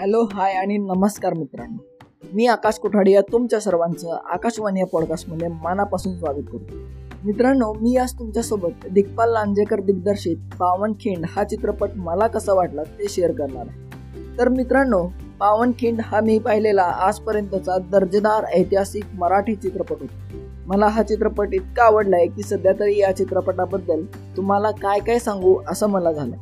Hello hi आणि नमस्कार मित्रांनो. मी आकाश कोठाडिया तुमच्या सर्वांचं आकाशवाणी या पॉडकास्टमध्ये मनापासून स्वागत करतो. मित्रांनो मी आज तुमच्यासोबत दिग्पाल लांजेकर दिग्दर्शित पावनखिंड हा चित्रपट मला कसा वाटला ते शेअर करणार आहे. तर मित्रांनो पावनखिंड हा मी पाहिलेला आजपर्यंतचा दर्जेदार ऐतिहासिक मराठी चित्रपट होता. मला हा चित्रपट इतका आवडलाय की सध्या तरी या चित्रपटाबद्दल तुम्हाला काय काय सांगू असं मला झालं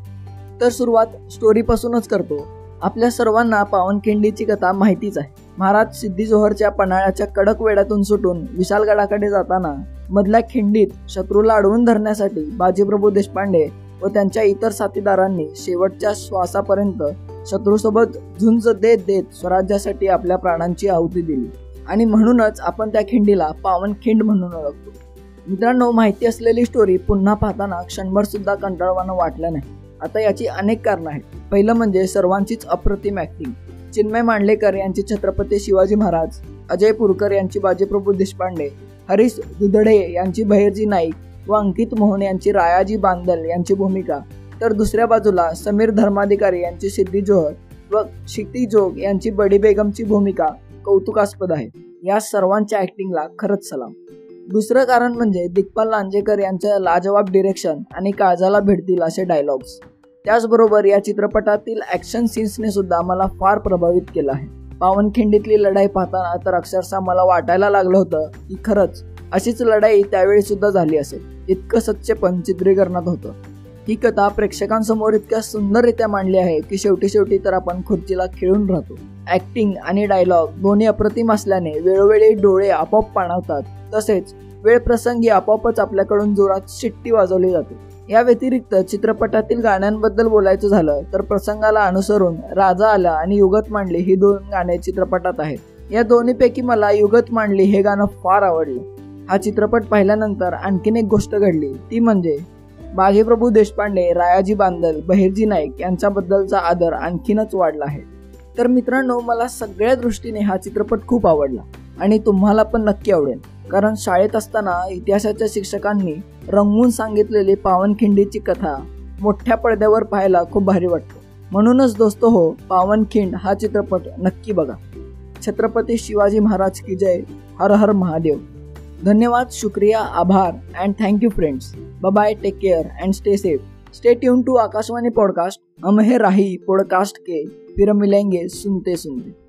तर सुरुवात स्टोरीपासूनच करतो. आपल्या सर्वांना पावनखिंडीची कथा माहितीच आहे. महाराज सिद्धी जोहरच्या पन्हाळ्याच्या कडक वेड्यातून सुटून विशालगडाकडे जाताना मधल्या खिंडीत शत्रूला अडवून धरण्यासाठी बाजीप्रभू देशपांडे व त्यांच्या इतर साथीदारांनी शेवटच्या श्वासापर्यंत शत्रूसोबत झुंज देत देत स्वराज्यासाठी आपल्या प्राणांची आहुती दिली. आणि म्हणूनच आपण त्या खिंडीला पावनखिंड म्हणून ओळखतो. मित्रांनो माहिती असलेली स्टोरी पुन्हा पाहताना क्षणभर सुद्धा कंटाळवानं वाटलं नाही. आता याची अनेक कारणं आहेत. पहिलं म्हणजे सर्वांचीच अप्रतिम ऍक्टिंग चिन्मय मांडलेकर यांचे छत्रपती शिवाजी महाराज अजय पुरकर यांची बाजीप्रभू देशपांडे हरीश दुधडे यांची बहिर्जी नाईक व अंकित मोहन यांची रायाजी बांदल यांची भूमिका. तर दुसऱ्या बाजूला समीर धर्माधिकारी यांची सिद्धी जोहर व क्षिती जोग यांची बडी बेगमची भूमिका कौतुकास्पद आहे. या सर्वांच्या ऍक्टिंगला खरंच सलाम. दुसरं कारण म्हणजे दिग्पाल लांजेकर यांचं लाजवाब डिरेक्शन आणि काळजाला भेटतील असे डायलॉग्स त्याचबरोबर या चित्रपटातील ॲक्शन सीन्सने सुद्धा मला फार प्रभावित केलं आहे. पावनखिंडीतली लढाई पाहताना तर अक्षरशः मला वाटायला लागलं होतं की खरंच अशीच लढाई त्यावेळी सुद्धा झाली असेल. इतकं सच्चेपण चित्रीकरणात होतं. ही कथा प्रेक्षकांसमोर इतक्या सुंदररित्या मांडली आहे की शेवटी शेवटी तर आपण खुर्चीला खेळून राहतो. ऍक्टिंग आणि डायलॉग दोन्ही अप्रतिम असल्याने वेळोवेळी डोळे आपोआप पाणवतात. तसेच वेळ प्रसंगी आपोआपच आपल्याकडून जोरात शिट्टी वाजवली जाते. या व्यतिरिक्त चित्रपटातील गाण्यांबद्दल बोलायचं झालं तर प्रसंगाला अनुसरून राजा आला आणि युगत मांडली ही दोन गाणे चित्रपटात आहेत. या दोन्हीपैकी मला युगत मांडली हे गाणं फार आवडलं. हा चित्रपट पाहिल्यानंतर आणखीन एक गोष्ट घडली. ती म्हणजे बाजीप्रभू देशपांडे रायाजी बांदल बहिर्जी नाईक यांच्याबद्दलचा आदर आणखीनच वाढला आहे. तर मित्रांनो मला सगळ्या दृष्टीने हा चित्रपट खूप आवडला आणि तुम्हाला पण नक्की आवडेल. कारण शाळेत असताना इतिहासाच्या शिक्षकांनी रंगवून सांगितलेली पावनखिंडीची कथा मोठ्या पडद्यावर पाहायला खूप भारी वाटतो. म्हणूनच दोस्त हो पावनखिंड हा चित्रपट नक्की बघा. छत्रपती शिवाजी महाराज की जय हर हर महादेव. धन्यवाद शुक्रिया आभार and thank you friends bye take care and stay safe stay tuned to Akashvani podcast हम हे राही पॉडकास्ट के फिर मिलेंगे सुनते सुनते.